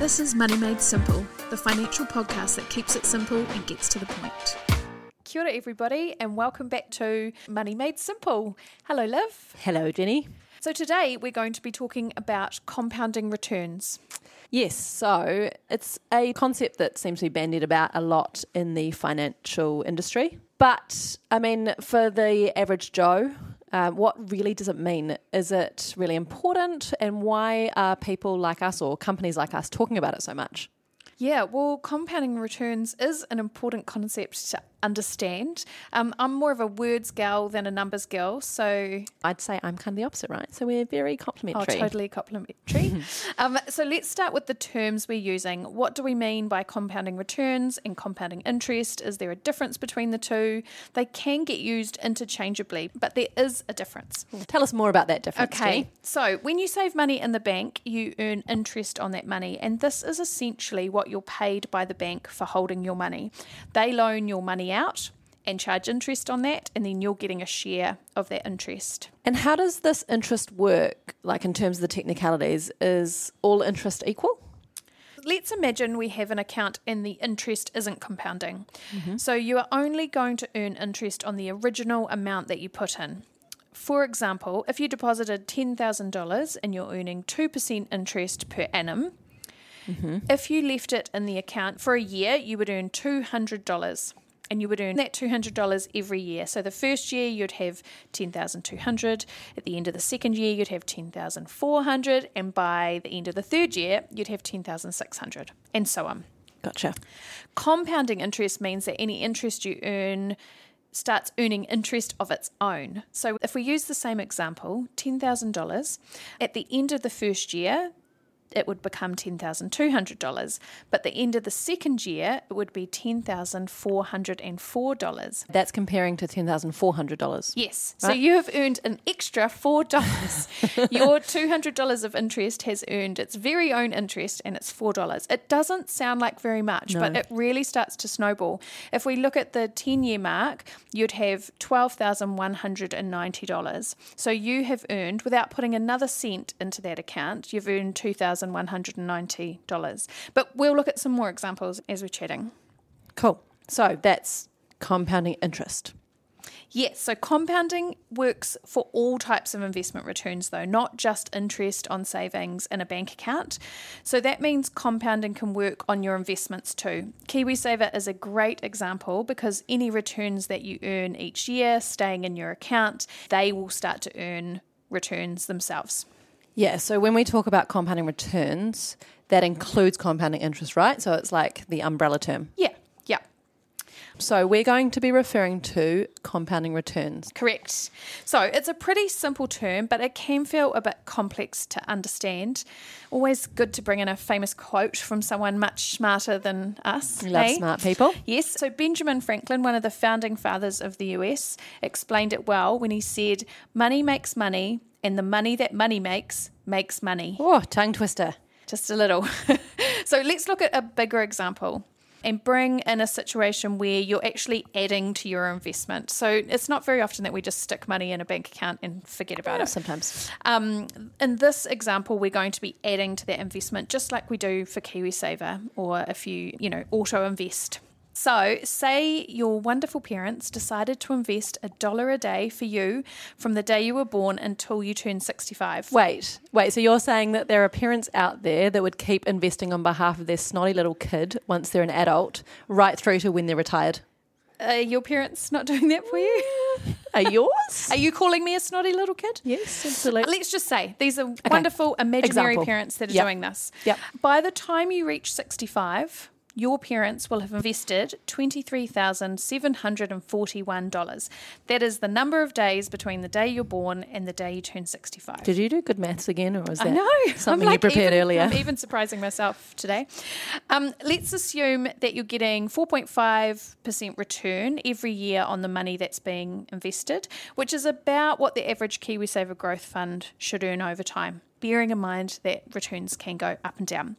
This is Money Made Simple, the financial podcast that keeps it simple and gets to the point. Kia ora, everybody, and welcome back to Money Made Simple. Hello, Liv. Hello, Jennie. So, today we're going to be talking about compounding returns. Yes, so it's a concept that seems to be bandied about a lot in the financial industry. But I mean, for the average Joe, uh, what really does it mean? Is it really important? And why are people like us or companies like us talking about it so much? Yeah, well, compounding returns is an important concept to understand. Um, I'm more of a words gal than a numbers girl, so I'd say I'm kind of the opposite, right? So we're very complementary. oh, complimentary. totally complimentary. um, so let's start with the terms we're using. What do we mean by compounding returns and compounding interest? Is there a difference between the two? They can get used interchangeably, but there is a difference. Tell us more about that difference. Okay, so when you save money in the bank, you earn interest on that money, and this is essentially what you're paid by the bank for holding your money. They loan your money out and charge interest on that, and then you're getting a share of that interest. And how does this interest work, like in terms of the technicalities? Is all interest equal? Let's imagine we have an account and the interest isn't compounding. Mm-hmm. So you are only going to earn interest on the original amount that you put in. For example, if you deposited $10,000 and you're earning 2% interest per annum, mm-hmm. if you left it in the account for a year, you would earn $200 and you would earn that $200 every year. So the first year you'd have 10,200, at the end of the second year you'd have 10,400 and by the end of the third year you'd have 10,600 and so on. Gotcha. Compounding interest means that any interest you earn starts earning interest of its own. So if we use the same example, $10,000, at the end of the first year, it would become $10,200. But the end of the second year, it would be $10,404. That's comparing to $10,400. Yes. So you have earned an extra $4. Your $200 of interest has earned its very own interest and it's $4. It doesn't sound like very much, but it really starts to snowball. If we look at the 10 year mark, you'd have $12,190. So you have earned, without putting another cent into that account, you've earned $2,190. But we'll look at some more examples as we're chatting. Cool. So that's compounding interest. Yes, so compounding works for all types of investment returns, though, not just interest on savings in a bank account. So that means compounding can work on your investments too. KiwiSaver is a great example because any returns that you earn each year staying in your account, they will start to earn returns themselves. Yeah, so when we talk about compounding returns, that includes compounding interest, right? So it's like the umbrella term. Yeah, yeah. So we're going to be referring to compounding returns. Correct. So it's a pretty simple term, but it can feel a bit complex to understand. Always good to bring in a famous quote from someone much smarter than us. We love eh? smart people. Yes. So Benjamin Franklin, one of the founding fathers of the US, explained it well when he said, Money makes money, and the money that money makes makes money. Oh, tongue twister. Just a little. so let's look at a bigger example and bring in a situation where you're actually adding to your investment. So it's not very often that we just stick money in a bank account and forget about Oh, it. sometimes. Um, in this example, we're going to be adding to that investment just like we do for KiwiSaver or if you, you know, auto invest. So, say your wonderful parents decided to invest a dollar a day for you from the day you were born until you turn 65. Wait, wait. So you're saying that there are parents out there that would keep investing on behalf of their snotty little kid once they're an adult, right through to when they're retired? Are your parents not doing that for you? Are yours? Are you calling me a snotty little kid? yes, uh, absolutely. Let's just say these are wonderful imaginary Example. parents that are Yep. doing this. Yep. By the time you reach 65, your parents will have invested $23,741. That is the number of days between the day you're born and the day you turn 65. Did you do good maths again, or was that I know. something I'm you prepared even, earlier? I'm even surprising myself today. Um, let's assume that you're getting 4.5% return every year on the money that's being invested, which is about what the average KiwiSaver growth fund should earn over time. Bearing in mind that returns can go up and down.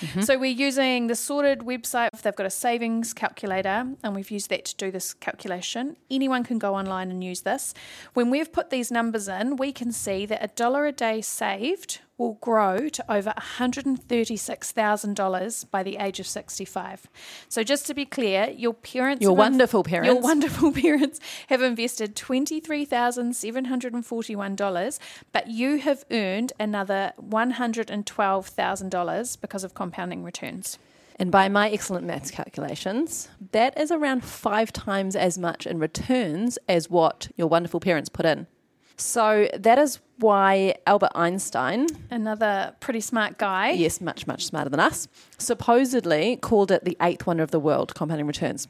Mm-hmm. So, we're using the sorted website. They've got a savings calculator, and we've used that to do this calculation. Anyone can go online and use this. When we've put these numbers in, we can see that a dollar a day saved will grow to over $136,000 by the age of 65. So, just to be clear, your parents, Your inv- wonderful parents. your wonderful parents have invested $23,741, but you have earned another $112,000 because of compounding returns. And by my excellent maths calculations, that is around five times as much in returns as what your wonderful parents put in. So that is why Albert Einstein, Another pretty smart guy. yes, much, much smarter than us, supposedly called it the eighth wonder of the world, compounding returns.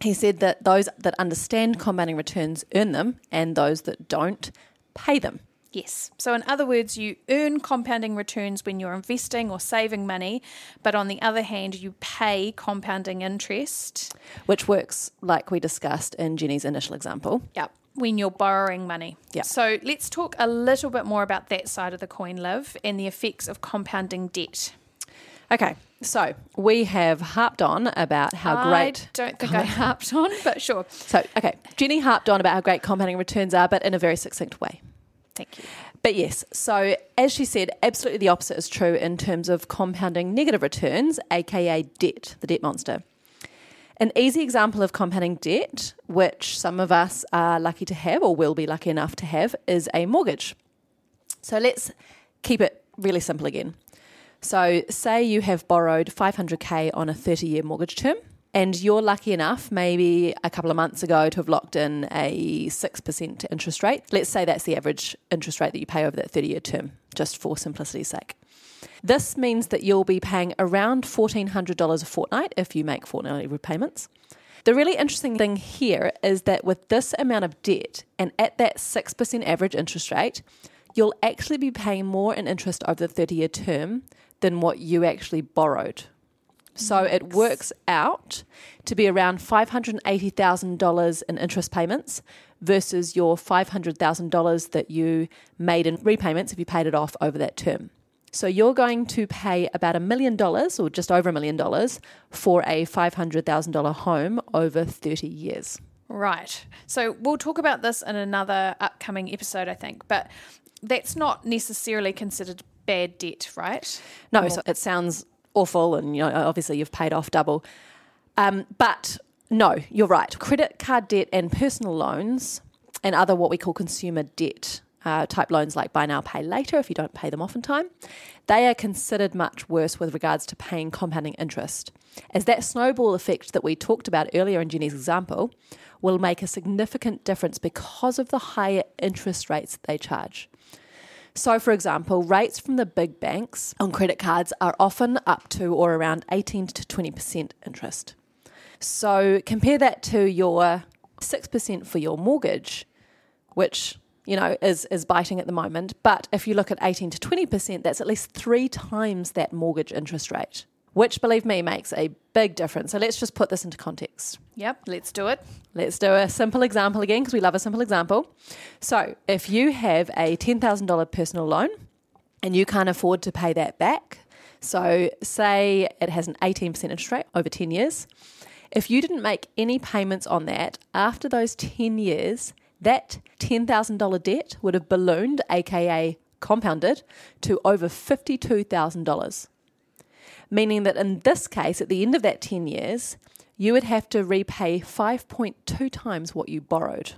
He said that those that understand compounding returns earn them, and those that don't pay them. Yes. So, in other words, you earn compounding returns when you're investing or saving money, but on the other hand, you pay compounding interest. Which works like we discussed in Jennie's initial example. Yep. When you're borrowing money. Yep. So, let's talk a little bit more about that side of the coin, Liv, and the effects of compounding debt. Okay, so we have harped on about how great. I don't think I harped on, but sure. So, okay, Jennie harped on about how great compounding returns are, but in a very succinct way. Thank you. But yes, so as she said, absolutely the opposite is true in terms of compounding negative returns, aka debt, the debt monster. An easy example of compounding debt, which some of us are lucky to have or will be lucky enough to have, is a mortgage. So let's keep it really simple again. So, say you have borrowed 500k on a 30 year mortgage term, and you're lucky enough, maybe a couple of months ago, to have locked in a 6% interest rate. Let's say that's the average interest rate that you pay over that 30 year term, just for simplicity's sake. This means that you'll be paying around $1,400 a fortnight if you make fortnightly repayments. The really interesting thing here is that with this amount of debt and at that 6% average interest rate, you'll actually be paying more in interest over the 30 year term than what you actually borrowed. So it works out to be around $580,000 in interest payments versus your $500,000 that you made in repayments if you paid it off over that term. So you're going to pay about a million dollars or just over a million dollars for a $500,000 home over 30 years. Right. So we'll talk about this in another upcoming episode, I think, but that's not necessarily considered bad debt, right? No, so it sounds awful, and you know, obviously you've paid off double. Um, but no, you're right. Credit card debt and personal loans and other what we call consumer debt uh, type loans like buy now, pay later if you don't pay them off in time, they are considered much worse with regards to paying compounding interest. As that snowball effect that we talked about earlier in Jennie's example will make a significant difference because of the higher interest rates they charge. So, for example, rates from the big banks on credit cards are often up to or around 18 to 20% interest. So, compare that to your 6% for your mortgage, which you know is is biting at the moment, but if you look at 18 to 20%, that's at least 3 times that mortgage interest rate, which believe me makes a big difference. So, let's just put this into context. Yep, let's do it. Let's do a simple example again because we love a simple example. So, if you have a $10,000 personal loan and you can't afford to pay that back, so say it has an 18% interest rate over 10 years, if you didn't make any payments on that after those 10 years, that $10,000 debt would have ballooned, aka compounded, to over $52,000. Meaning that in this case, at the end of that 10 years, you would have to repay 5.2 times what you borrowed.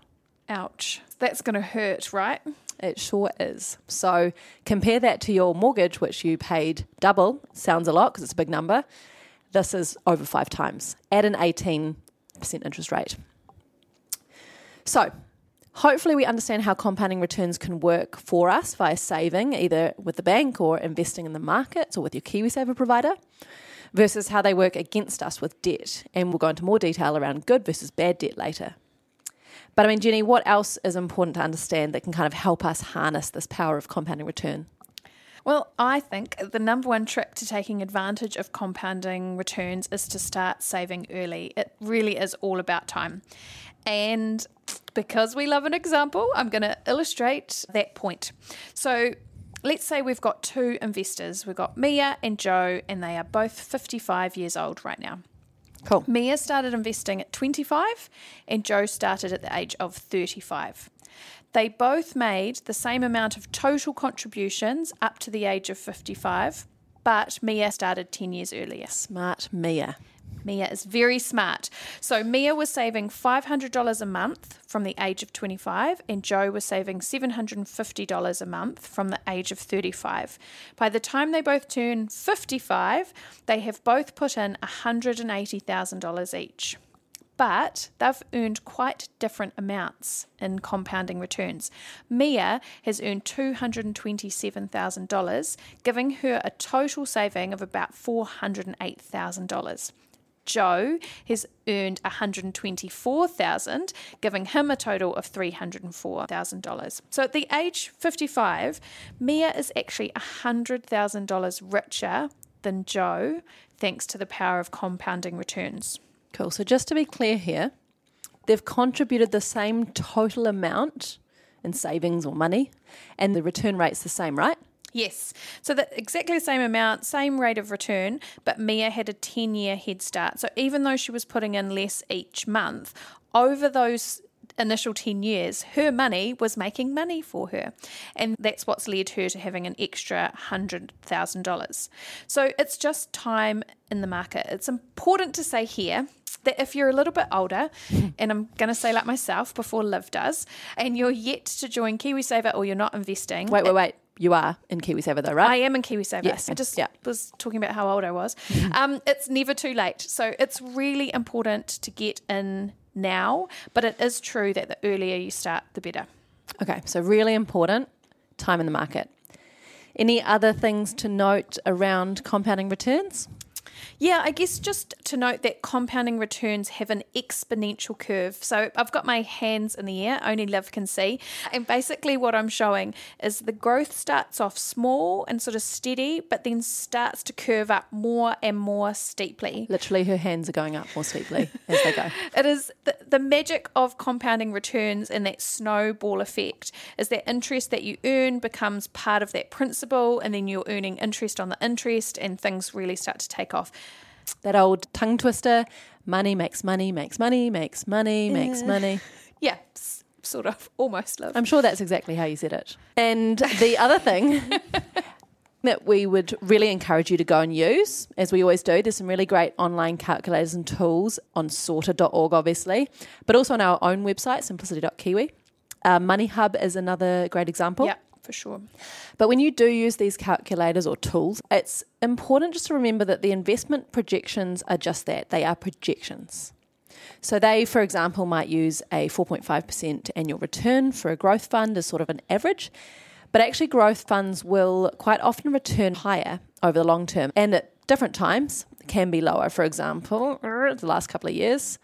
Ouch. That's going to hurt, right? It sure is. So compare that to your mortgage, which you paid double. Sounds a lot because it's a big number. This is over five times at an 18% interest rate. So, hopefully, we understand how compounding returns can work for us via saving, either with the bank or investing in the markets or with your KiwiSaver provider, versus how they work against us with debt. And we'll go into more detail around good versus bad debt later. But I mean, Jennie, what else is important to understand that can kind of help us harness this power of compounding return? Well, I think the number one trick to taking advantage of compounding returns is to start saving early. It really is all about time. And because we love an example, I'm going to illustrate that point. So, let's say we've got two investors. We've got Mia and Joe, and they are both 55 years old right now. Cool. Mia started investing at 25 and Joe started at the age of 35. They both made the same amount of total contributions up to the age of 55, but Mia started 10 years earlier. Smart Mia. Mia is very smart. So Mia was saving $500 a month from the age of 25, and Joe was saving $750 a month from the age of 35. By the time they both turn 55, they have both put in $180,000 each. But they've earned quite different amounts in compounding returns. Mia has earned $227,000, giving her a total saving of about $408,000. Joe has earned 124,000, giving him a total of $304,000. So at the age 55, Mia is actually $100,000 richer than Joe thanks to the power of compounding returns. Cool. So just to be clear here, they've contributed the same total amount in savings or money, and the return rate's the same, right? Yes. So that exactly the same amount, same rate of return, but Mia had a 10 year head start. So even though she was putting in less each month, over those initial 10 years, her money was making money for her. And that's what's led her to having an extra $100,000. So it's just time in the market. It's important to say here that if you're a little bit older, and I'm going to say like myself before Liv does, and you're yet to join KiwiSaver or you're not investing. Wait, wait, wait. You are in KiwiSaver though, right? I am in KiwiSaver. Yes. I just Yeah. was talking about how old I was. um, it's never too late. So it's really important to get in now, but it is true that the earlier you start, the better. Okay, so really important time in the market. Any other things to note around compounding returns? Yeah, I guess just to note that compounding returns have an exponential curve. So I've got my hands in the air, only Liv can see. And basically, what I'm showing is the growth starts off small and sort of steady, but then starts to curve up more and more steeply. Literally, her hands are going up more steeply as they go. It is the, the magic of compounding returns and that snowball effect is that interest that you earn becomes part of that principal, and then you're earning interest on the interest, and things really start to take off. That old tongue twister money makes money, makes money, makes money, makes money. Yeah, s- sort of, almost love. I'm sure that's exactly how you said it. And the other thing that we would really encourage you to go and use, as we always do, there's some really great online calculators and tools on sorted.org, obviously, but also on our own website, simplicity.kiwi. Uh, Money Hub is another great example. yeah, for sure. But when you do use these calculators or tools, it's important just to remember that the investment projections are just that they are projections. So they, for example, might use a 4.5% annual return for a growth fund as sort of an average. But actually, growth funds will quite often return higher over the long term and at different times can be lower. For example, the last couple of years,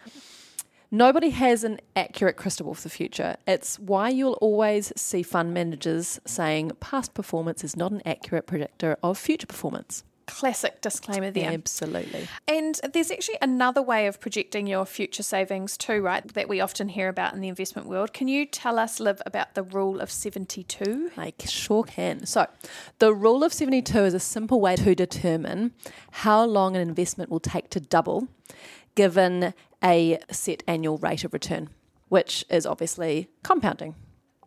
Nobody has an accurate crystal ball for the future. It's why you'll always see fund managers saying past performance is not an accurate predictor of future performance. Classic disclaimer there. Absolutely. And there's actually another way of projecting your future savings too, right? That we often hear about in the investment world. Can you tell us, Liv, about the rule of 72? I sure can. So, the rule of 72 is a simple way to determine how long an investment will take to double given a set annual rate of return, which is obviously compounding.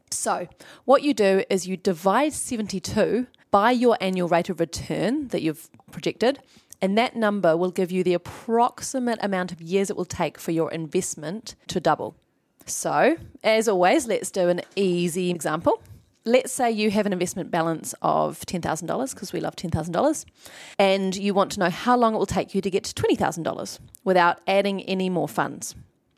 So, what you do is you divide 72 by your annual rate of return that you've projected, and that number will give you the approximate amount of years it will take for your investment to double. So, as always, let's do an easy example. Let's say you have an investment balance of $10,000 because we love $10,000 and you want to know how long it will take you to get to $20,000 without adding any more funds.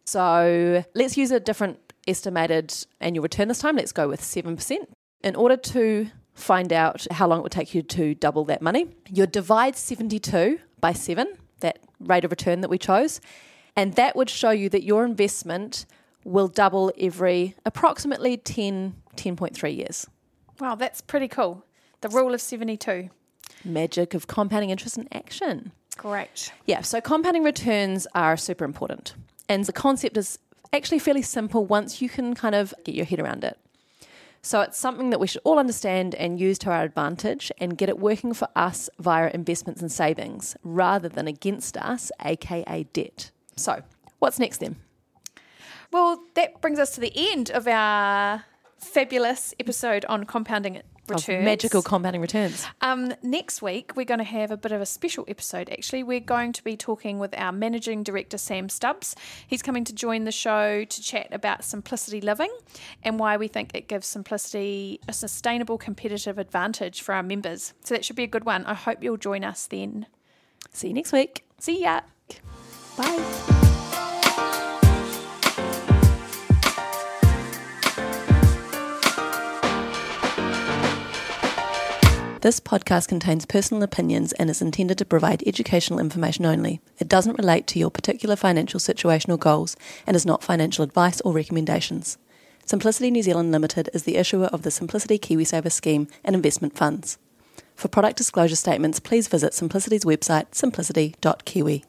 So, let's use a different estimated annual return this time. Let's go with 7%. In order to find out how long it would take you to double that money, you divide 72 by 7, that rate of return that we chose, and that would show you that your investment will double every approximately 10, 10.3 years. Wow, that's pretty cool. The rule of 72. Magic of compounding interest in action. Great. Yeah, so compounding returns are super important. And the concept is actually fairly simple once you can kind of get your head around it. So it's something that we should all understand and use to our advantage and get it working for us via investments and savings rather than against us, aka debt. So, what's next then? Well, that brings us to the end of our fabulous episode on compounding returns. Of magical compounding returns. Um, next week, we're going to have a bit of a special episode, actually. We're going to be talking with our managing director, Sam Stubbs. He's coming to join the show to chat about simplicity living and why we think it gives simplicity a sustainable competitive advantage for our members. So that should be a good one. I hope you'll join us then. See you next week. See ya. Bye. This podcast contains personal opinions and is intended to provide educational information only. It doesn't relate to your particular financial situation or goals and is not financial advice or recommendations. Simplicity New Zealand Limited is the issuer of the Simplicity KiwiSaver scheme and investment funds. For product disclosure statements, please visit Simplicity's website simplicity.kiwi.